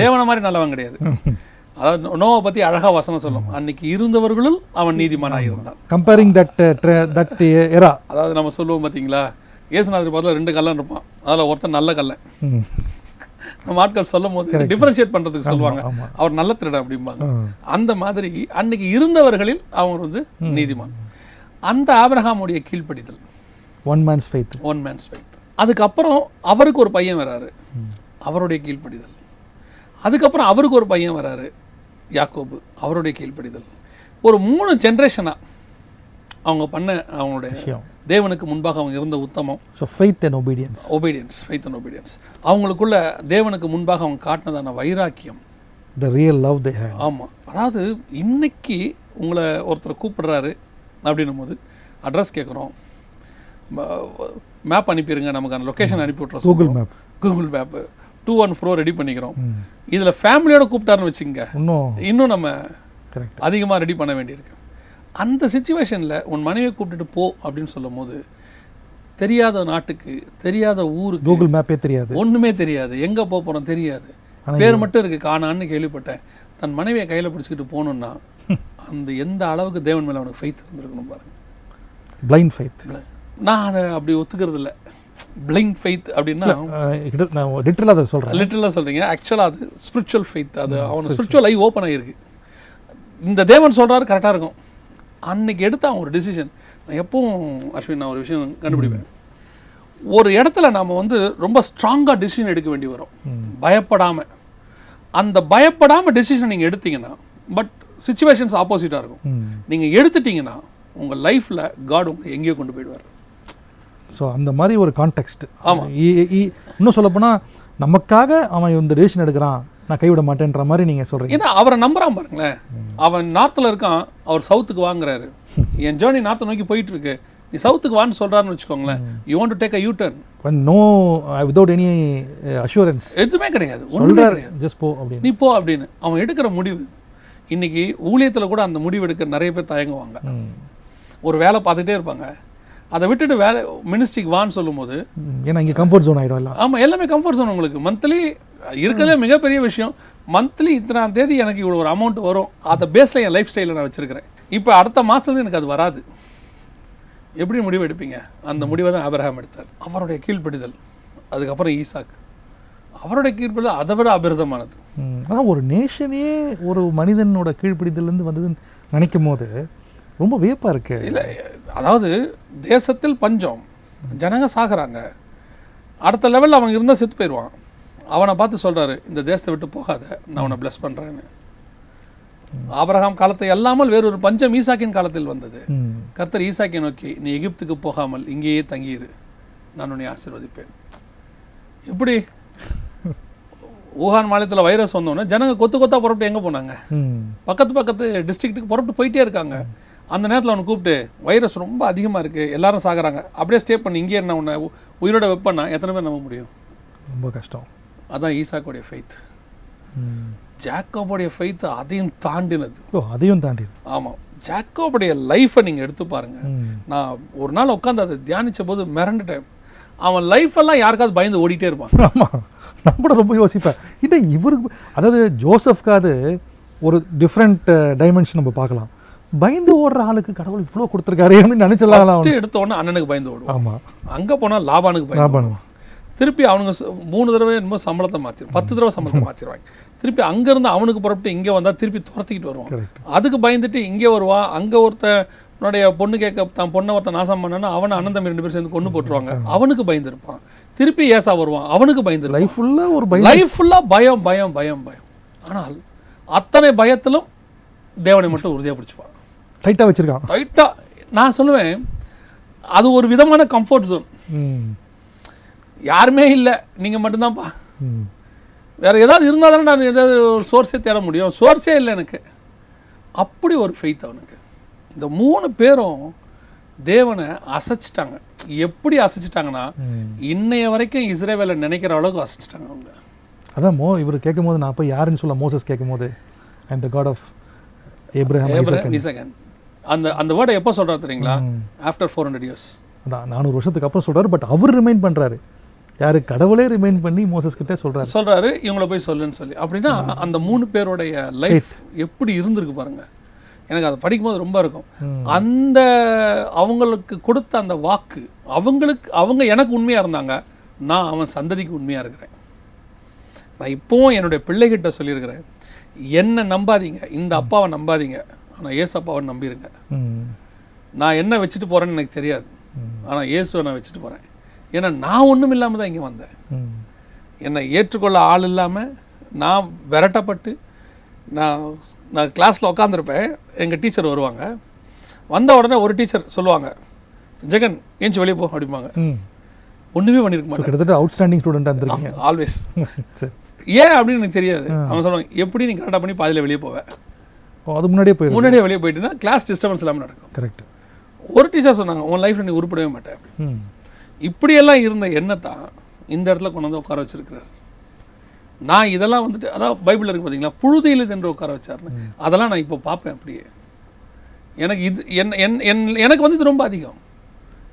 தேவனை மாதிரி நல்லவன் கிடையாது. அதாவது நோவை பற்றி அழகா வசனம் சொல்லும். அன்னைக்கு இருந்தவர்களுள் அவன் நீதிமானாக இருந்தான். கம்பேரிங் தட் தட் எரா அதாவது நம்ம சொல்லுவோம் பார்த்தீங்களா ஏசுநாதர் பார்த்துல ரெண்டு கல்லன் இருப்பான். அதில் ஒருத்தன் நல்ல கல்லன். நம்ம ஆட்கள் சொல்லும் போது டிஃபரன்ஷியேட் பண்ணுறதுக்கு சொல்லுவாங்க. அவர் நல்ல திருடன் அப்படிம்பாங்க. அந்த மாதிரி அன்னைக்கு இருந்தவர்களில் அவன் வந்து நீதிமான். அந்த ஆபிரகாமுடைய கீழ்ப்படிதல். One man's faith one man's faith அதுக்கப்புறம் அவருக்கு ஒரு பையன் வராரு. அவருடைய கீழ்ப்படிதல். அதுக்கப்புறம் அவருக்கு ஒரு பையன் வராரு யாக்கோபு. அவருடைய கீழ்ப்படிதல். ஒரு மூணு ஜென்ரேஷனாக அவங்க பண்ண அவங்களுடைய விஷயம். தேவனுக்கு முன்பாக அவங்க இருந்த உத்தமம். So faith and obedience obedience faith and obedience அவங்களுக்குள்ள தேவனுக்கு முன்பாக அவங்க காட்டினதான வைராக்கியம். The real love they have ஆமாம் அதாவது இன்னைக்கு உங்களை ஒருத்தர் கூப்பிடுறாரு அப்படின்னும் போது அட்ரஸ் கேட்குறோம் மேப் அனுப்பிடுங்க நமக்கான லொக்கேஷன் அனுப்பி விட்றோம் Google map Google map two one four ready பண்ணிக்கிறோம். இதில் ஃபேமிலியோட கூப்பிட்டாருன்னு வச்சுக்கோங்க. இன்னும். இன்னும் நம்ம கரெக்ட் அதிகமாக ரெடி பண்ண வேண்டியிருக்கு. அந்த சுச்சுவேஷனில் உன் மனைவியை கூப்பிட்டுட்டு போ அப்படின்னு சொல்லும் போது தெரியாத நாட்டுக்கு தெரியாத ஊருக்கு கூகுள் மேப்பே தெரியாது. ஒண்ணுமே தெரியாது. எங்க போக போறோம் தெரியாது. பேர் மட்டும் இருக்கு காணான்னு கேள்விப்பட்டேன். தன் மனைவியை கையில பிடிச்சிக்கிட்டு போகணும்னா அந்த எந்த அளவுக்கு தேவன் மேல அவனுக்கு ஃபைத் இருந்திருக்கணும் பாருங்க. பிளைண்ட் ஃபெய்த் நான் அதை அப்படி ஒத்துக்கிறது இல்லை. பிளைண்ட் ஃபெய்த் அப்படின்னா நான் லிட்டரலாக அதை சொல்கிறேன் லிட்டரலாக சொல்றீங்க. ஆக்சுவலாக அது ஸ்பிரிச்சுவல் ஃபெய்த் அது அவனுக்கு ஸ்பிரிச்சுவல் ஐ ஓப்பன் ஆகிருக்கு இந்த தேவன் சொல்றாரு கரெக்டாக இருக்கும். அன்னைக்கு எடுத்த அவன் ஒரு டிசிஷன் நான் எப்பவும் அஸ்வின் நான் ஒரு விஷயம் கண்டுபிடிப்பேன். ஒரு இடத்துல நாம வந்து ரொம்ப ஸ்ட்ராங்காக டிசிஷன் எடுக்க வேண்டி வரும். பயப்படாம. அந்த பயப்படாம டிசிஷன் நீங்க எடுத்தீங்கன்னா பட் சுச்சுவேஷன்ஸ் ஆப்போசிட்டாக இருக்கும். ம். நீங்க எடுத்துட்டீங்கன்னா உங்க லைஃப்ல காட் உங்களை எங்கேயோ கொண்டு போயிடுவார். ஸோ அந்த மாதிரி ஒரு கான்டெக்ட் இன்னும் சொல்லப்போனால் நமக்காக அவன் இந்த டிசிஷன் எடுக்கிறான். நான் கைவிட மாட்டேன்ற மாதிரி நீங்கள் சொல்கிறீங்க ஏன்னா அவரை நம்புறான் பாருங்களேன். அவன் நார்த்தில் இருக்கான் அவர் சவுத்துக்கு வாங்குறாரு. என் ஜேர்னி நார்த்தை நோக்கி போயிட்டு இருக்கு நீ சவுத்துக்கு வான்னு சொல்றாருன்னு வச்சுக்கோங்களேன். You want to take a U turn no without any assurance எதுவுமே கிடையாது. சொல்கிறார் ஜஸ்ட் போ அப்படின்னு. நீ போ அப்படின்னு. அவன் எடுக்கிற முடிவு. இன்னைக்கு ஊழியத்தில் கூட அந்த முடிவெடுக்க நிறைய பேர் தயங்குவாங்க. ஒரு வேலை பார்த்துட்டே இருப்பாங்க. அதை விட்டுட்டு வேலை மினிஸ்ட்ரிக்கு வான்னு சொல்லும்போது. ஏன்னா இங்கே கம்ஃபர்ட் ஜோன் ஆகிடும் ஆமாம் எல்லாமே கம்ஃபர்ட் zone உங்களுக்கு. மந்த்லி இருக்கிறதே மிகப்பெரிய விஷயம். மந்த்லி இத்தனாம் தேதி எனக்கு இவ்வளோ ஒரு அமௌண்ட் வரும். அதை பேஸில் என் லைஃப் ஸ்டைலில் நான் வச்சிருக்கிறேன். இப்போ அடுத்த மாதம் எனக்கு அது வராது. எப்படி முடிவு எடுப்பீங்க? அந்த முடிவை தான் ஆபிரகாம் எடுத்தார். அவருடைய கீழ்ப்படிதல் அதுக்கப்புறம் ஈசாக். அவருடைய கீழ்ப்படிதல் அதை விட அபிரதமானது. ஆனால் ஒரு நேஷனே ஒரு மனிதனோட கீழ்ப்பிடிதலேருந்து வந்ததுன்னு நினைக்கும் போது ரொம்ப வியப்பாக இருக்கு. இல்லை அதாவது தேசத்தில் பஞ்சம் ஜனங்க சாகுறாங்க. அடுத்த லெவலில் அவன் இருந்தால் செத்து போயிடுவான் அவனை பார்த்து சொல்றாரு இந்த தேசத்தை விட்டு போகாத நான் உன்னை bless பண்றேன்னு. ஆபிரகாம் காலத்தை அல்லாமல் வேறொரு பஞ்சம் ஈசாக்கின் காலத்தில் வந்தது. கர்த்தர் ஈசாக்கை நோக்கி நீ எகிப்துக்கு போகாமல் இங்கேயே தங்கியிரு நான் உன்னை ஆசீர்வதிப்பேன். எப்படி? ஊகான் மாநிலத்தில் வைரஸ் வந்தோடனே ஜனங்க கொத்து கொத்தா புறப்பட்டு எங்கே போனாங்க. பக்கத்து பக்கத்து டிஸ்ட்ரிக்ட்டுக்கு புறப்பட்டு போயிட்டே இருக்காங்க. அந்த நேரத்தில் அவனை கூப்பிட்டு வைரஸ் ரொம்ப அதிகமாக இருக்குது எல்லாரும் சாகுறாங்க. அப்படியே ஸ்டே பண்ணி இங்கே என்ன உன்னை உயிரோட வெப்பண்ணா எத்தனை பேர் நம்ப முடியும்? ரொம்ப கஷ்டம். அதான் ஈசாக்கோடைய ஃபெய்த் ம். ஜாக்கோபுடைய ஃபெய்த் அதையும் தாண்டினது. ஓ அதையும் தாண்டி ஆமாம் ஜாக்கோபுடைய லைஃப்பை நீங்கள் எடுத்து பாருங்க. ம். நான் ஒரு நாள் உட்காந்து அதை தியானிச்ச போது மிரண்டுட்டேன். அவன் லைஃப் எல்லாம் யாருக்காவது பயந்து ஓடிட்டே இருப்பான். ஆமாம் கூட ரொம்ப யோசிப்பேன். இல்லை இவருக்கு அதாவது ஜோசப்காது ஒரு டிஃப்ரெண்ட் டைமென்ஷன் நம்ம பார்க்கலாம். பயந்து ஓடுற ஆளுக்கு கடவுள் இவ்வளோ கொடுத்துருக்காரு அப்படின்னு எடுத்த உடனே அண்ணனுக்கு பயந்து ஓடுவான். ஆமாம் அங்கே போனால் லாபானுக்கு பயந்து. திருப்பி அவனுங்க மூணு தடவை என்னமோ சம்பளத்தை மாற்றிடும் பத்து தடவை சம்பளத்தை மாற்றிடுவாங்க திருப்பி அங்கேருந்து அவனுக்கு புறப்பட்டு இங்கே வந்தால் திருப்பி துரத்திக்கிட்டு வருவான். அதுக்கு பயந்துட்டு இங்கே வருவான். அங்கே ஒருத்தனுடைய பொண்ணு கேட்க தான் பொண்ணை ஒருத்தன் நாசம் பண்ணனா அவனை தம்பி ரெண்டு பேரும் சேர்ந்து கொண்டு போட்டுருவாங்க. அவனுக்கு பயந்து இருப்பான் திருப்பி ஏசா வருவான். அவனுக்கு பயந்து லைஃப் ஃபுல்லாக ஒரு பயம். லைஃப் ஃபுல்லாக பயம் பயம் பயம் பயம். ஆனால் அத்தனை பயத்திலும் தேவனை மட்டும் உறுதியாக பிடிச்சிப்பான். டைட்டாக வச்சுருக்கான். ரைட்டாக நான் சொல்லுவேன் அது ஒரு விதமான கம்ஃபர்ட் ஜோன் யாருமே இல்லை. நீங்கள் மட்டும்தான்ப்பா. வேற ஏதாவது இருந்தால் தானே நான் ஏதாவது ஒரு சோர்ஸே தேட முடியும். சோர்ஸே இல்லை எனக்கு. அப்படி ஒரு ஃபெய்த் அவனுக்கு. இந்த மூணு பேரும் தேவனை அசைச்சிட்டாங்க. எப்படி அசைச்சிட்டாங்கன்னா. இன்னைய வரைக்கும் இஸ்ரேவேலை நினைக்கிற அளவுக்கு அசைச்சிட்டாங்க அவங்க. அதான் மோ இவர் கேட்கும் போது நான் போய் யாருன்னு சொல்ல மோசஸ் கேட்கும் போது I the God of Abraham அந்த அந்த வேர்டை எப்போ சொல்றாரு தெரியுங்களா? ஆஃப்டர் ஃபோர் ஹண்ட்ரட் இயர்ஸ் அதான் நானூறு வருஷத்துக்கு அப்புறம் சொல்றாரு பட் அவர் ரிமைண்ட் பண்றாரு. யாரு கடவுளே ரிமைண்ட் பண்ணி மோசஸ் கிட்ட சொல்றாரு. சொல்றாரு இவங்கள போய் சொல்லுன்னு சொல்லி. அப்படின்னா அந்த மூணு பேருடைய லைஃப் எப்படி இருந்திருக்கு பாருங்க. எனக்கு அதை படிக்கும்போது ரொம்ப இருக்கும். அந்த அவங்களுக்கு கொடுத்த அந்த வாக்கு அவங்களுக்கு அவங்க எனக்கு உண்மையா இருந்தாங்க. நான் அவன் சந்ததிக்கு உண்மையா இருக்கிறேன். நான் இப்போவும் என்னுடைய பிள்ளைகிட்ட சொல்லியிருக்கிறேன். என்னை நம்பாதீங்க. இந்த அப்பாவை நம்பாதீங்க. ஆனால் ஏசு அப்பாவை நம்பிருங்க ம். நான் என்ன வச்சுட்டு போறேன்னு எனக்கு தெரியாது. ஆனால் இயேசுவை நான் வச்சுட்டு போறேன். ஏன்னா நான் ஒண்ணும் இல்லாம தான் இங்கே வந்தேன். என்னை ஏற்றுக்கொள்ள ஆள் இல்லாமல் நான் விரட்டப்பட்டு நான் நான் கிளாஸில் உட்காந்துருப்பேன் எங்கள் டீச்சர் வருவாங்க. வந்த உடனே ஒரு டீச்சர் சொல்லுவாங்க ஜெகன் ஏஞ்சி வெளியே போ அப்படிம்பாங்க. ஒன்றுமே பண்ணியிருக்க மாட்டேன். கிட்டத்தட்ட அவுட்ஸ்டாண்டிங் ஸ்டூடெண்டாக இருந்திருக்கீங்க. ஆல்வேஸ் ஏன் அப்படின்னு எனக்கு தெரியாது. அவன் சொல்லுவாங்க எப்படி நீ கரெக்டாக பண்ணி பாதியில் வெளியே போவேன் அது முன்னாடியே போயிருக்கு முன்னாடியே வெளியே போயிட்டுனா கிளாஸ் டிஸ்டர்பன்ஸ் இல்லாமல் நடக்கும். கரெக்ட் ஒரு டீச்சர் சொன்னாங்க உன் லைஃப்பில் நீ உருப்படவே மாட்டேன் இப்படியெல்லாம் இருந்த எண்ணத்தான் இந்த இடத்துல கொண்டு வந்து உட்கார வச்சிருக்கிறார். நான் இதெல்லாம் வந்துட்டு அதான் பைபிள் இருக்கு பார்த்தீங்களா புழுதியில் என்று உட்கார வச்சாருன்னு அதெல்லாம் நான் இப்போ பார்ப்பேன் அப்படியே. எனக்கு இது என் என் என்- எனக்கு வந்து இது ரொம்ப அதிகம்.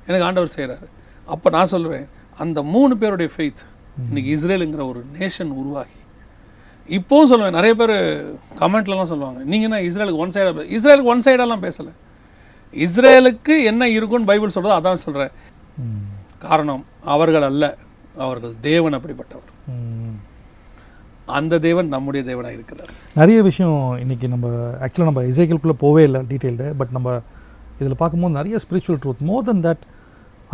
எனக்கு ஆண்டவர் செய்கிறாரு அப்போ நான் சொல்லுவேன் அந்த மூணு பேருடைய ஃபெய்த் இன்னைக்கு இஸ்ரேலுங்கிற ஒரு நேஷன் உருவாகி. இப்போவும் சொல்லுவேன் நிறைய பேர் கமெண்ட்லலாம் சொல்லுவாங்க நீங்கள் என்ன இஸ்ரேலுக்கு ஒன் சைடாக இஸ்ரேலுக்கு ஒன் சைடாலாம் பேசலை. இஸ்ரேலுக்கு என்ன இருக்குன்னு பைபிள் சொல்கிறதோ அதான் சொல்கிறேன். காரணம் அவர்கள் அல்ல அவர்கள் தேவன் அப்படிப்பட்டவர். அந்த தேவன் நம்முடைய தேவனாக இருக்கிறார். நிறைய விஷயம் இன்னைக்கு நம்ம ஆக்சுவலாக நம்ம இசைக்கிள்குள்ளே போவே இல்லை டீட்டெயில்டு பட் நம்ம இதில் பார்க்கும்போது நிறைய spiritual truth more than that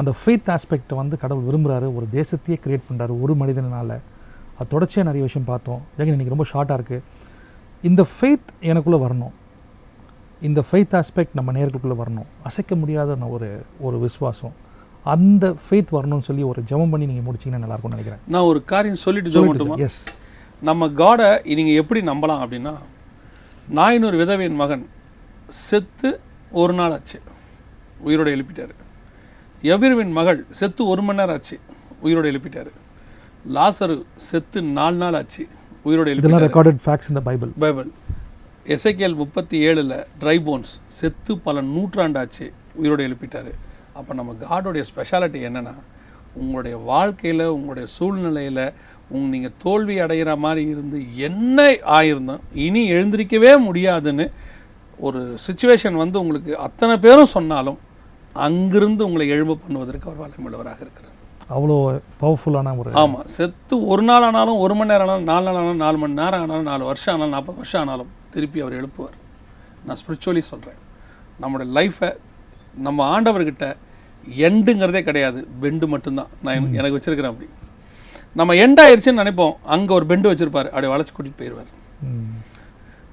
அந்த ஃபெய்த் ஆஸ்பெக்ட் வந்து கடவுள் விரும்புகிறாரு ஒரு தேசத்தையே கிரியேட் பண்ணுறாரு ஒரு மனிதனால. அது தொடர்ச்சியாக நிறைய விஷயம் பார்த்தோம். ஏங்க இன்னைக்கு ரொம்ப ஷார்ட்டாக இருக்குது இந்த ஃபெய்த் எனக்குள்ளே வரணும். இந்த ஃபெய்த் ஆஸ்பெக்ட் நம்ம நேர்களுக்குள்ளே வரணும். அசைக்க முடியாத ஒரு ஒரு விசுவாசம். அந்த ஃபெய்த் வரணும்னு சொல்லி ஒரு ஜெபம் பண்ணி நீங்கள் முடிச்சிங்கன்னா நல்லாயிருக்கும்னு நினைக்கிறேன். நான் ஒரு காரியம் சொல்லிட்டு ஜோ மட்டுமா எஸ் நம்ம காடை நீங்கள் எப்படி நம்பலாம் அப்படின்னா நாயினூர் விதவையின் மகன். செத்து ஒரு நாள் ஆச்சு உயிரோட எழுப்பிட்டாரு. எவிர்வின் மகள் செத்து ஒரு மணி நேரம் ஆச்சு உயிரோட எழுப்பிட்டாரு. லாசரு செத்து நாலு நாள் ஆச்சு உயிரோட எழுப்பிட்டாரு. ரெக்கார்டட் ஃபேக்ட்ஸ் இந்த பைபிள் பைபிள் எசைக்கேல் முப்பத்தி ஏழில் ட்ரை போன்ஸ் செத்து பல நூற்றாண்டாச்சு உயிரோடு எழுப்பிட்டாரு. அப்போ நம்ம காடோடைய ஸ்பெஷாலிட்டி என்னென்னா உங்களுடைய வாழ்க்கையில் உங்களுடைய சூழ்நிலையில் உங் நீங்கள் தோல்வி அடைகிற மாதிரி இருந்து என்ன ஆயிருந்தோம் இனி எழுந்திருக்கவே முடியாதுன்னு ஒரு சுச்சுவேஷன் வந்து உங்களுக்கு அத்தனை பேரும் சொன்னாலும் அங்கிருந்து உங்களை எழும்ப பண்ணுவதற்கு அவர் வல்லமுள்ளவராக இருக்கிறார். அவ்வளோ பவர்ஃபுல்லான ஒரு ஆமாம் செத்து ஒரு நாள் ஆனாலும் ஒரு மணி நேரம் ஆனாலும் நாலு நாள் ஆனாலும் நாலு மணி நேரம் ஆனாலும் நாலு வருஷம் ஆனாலும் நாற்பது வருஷம் ஆனாலும் திருப்பி அவர் எழுப்புவார். நான் ஸ்பிரிச்சுவலி சொல்கிறேன் நம்மளுடைய லைஃப்பை நம்ம ஆண்டவர்கிட்ட எண்டுங்கிறதே கிடையாது. பெண்டு மட்டும்தான். நான் எனக்கு- வச்சிருக்கிறேன் அப்படி. நம்ம எண்ட் ஆயிடுச்சுன்னு நினைப்போம். அங்கே ஒரு பெண்டு வச்சிருப்பார். அப்படியே வளைச்சு கூட்டிட்டு போயிடுவார்.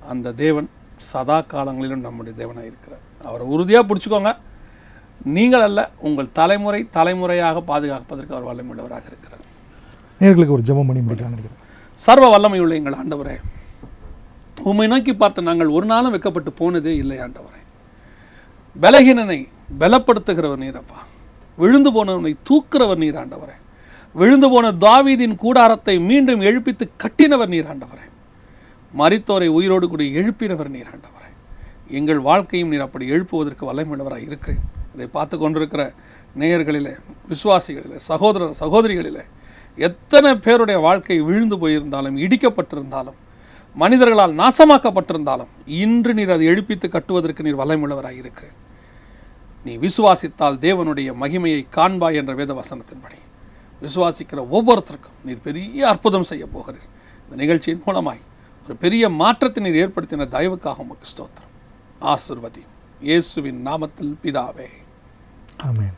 அந்த தேவன் சதா காலங்களிலும் நம்முடைய தேவனாக இருக்கிறார். அவரை உறுதியாக பிடிச்சிக்கோங்க. நீங்கள் அல்ல உங்கள் தலைமுறை தலைமுறையாக பாதுகாப்பதற்கு அவர் வல்லமுள்ளவராக இருக்கிறார். நேர்களுக்கு ஒரு ஜெபம் பண்ணி முடிக்கலாம்னு நினைக்கிறேன். சர்வ வல்லமையுள்ள எங்கள் ஆண்டவரே உம்மை நோக்கி பார்த்து நாங்கள் ஒரு நாளும் வெக்கப்பட்டு போனதே இல்லை ஆண்டவரே. பலகீனனை பலப்படுத்துகிறவர் நீரப்பா. விழுந்து போனவனை தூக்குறவர் நீராண்டவரே விழுந்து போன தாவீதின் கூடாரத்தை மீண்டும் எழுப்பித்து கட்டினவர் நீர் மறித்தோரை உயிரோடு கூட எழுப்பினவர் நீராண்டவரே எங்கள் வாழ்க்கையும் நீர் அப்படி எழுப்புவதற்கு வல்லமிடவராக இருக்கிறேன். இதை பார்த்து கொண்டிருக்கிற நேயர்களிலே விசுவாசிகளிலே சகோதரர் சகோதரிகளிலே எத்தனை பேருடைய வாழ்க்கை விழுந்து போயிருந்தாலும் இடிக்கப்பட்டிருந்தாலும் மனிதர்களால் நாசமாக்கப்பட்டிருந்தாலும் இன்று நீர் அதை எழுப்பித்து கட்டுவதற்கு நீர் வல்லமுள்ளவராக இருக்கிறேன். நீ விசுவாசித்தால் தேவனுடைய மகிமையை காண்பாய் என்ற வேத வசனத்தின்படி விசுவாசிக்கிற ஒவ்வொருத்தருக்கும் நீர் பெரிய அற்புதம் செய்ய போகிறீர். இந்த நிகழ்ச்சியின் மூலமாய் ஒரு பெரிய மாற்றத்தை நீர் ஏற்படுத்தின தயவுக்காக உமக்கு ஸ்தோத்திரம். ஆசிர்வதி. இயேசுவின் நாமத்தில் பிதாவே. ஆமேன்.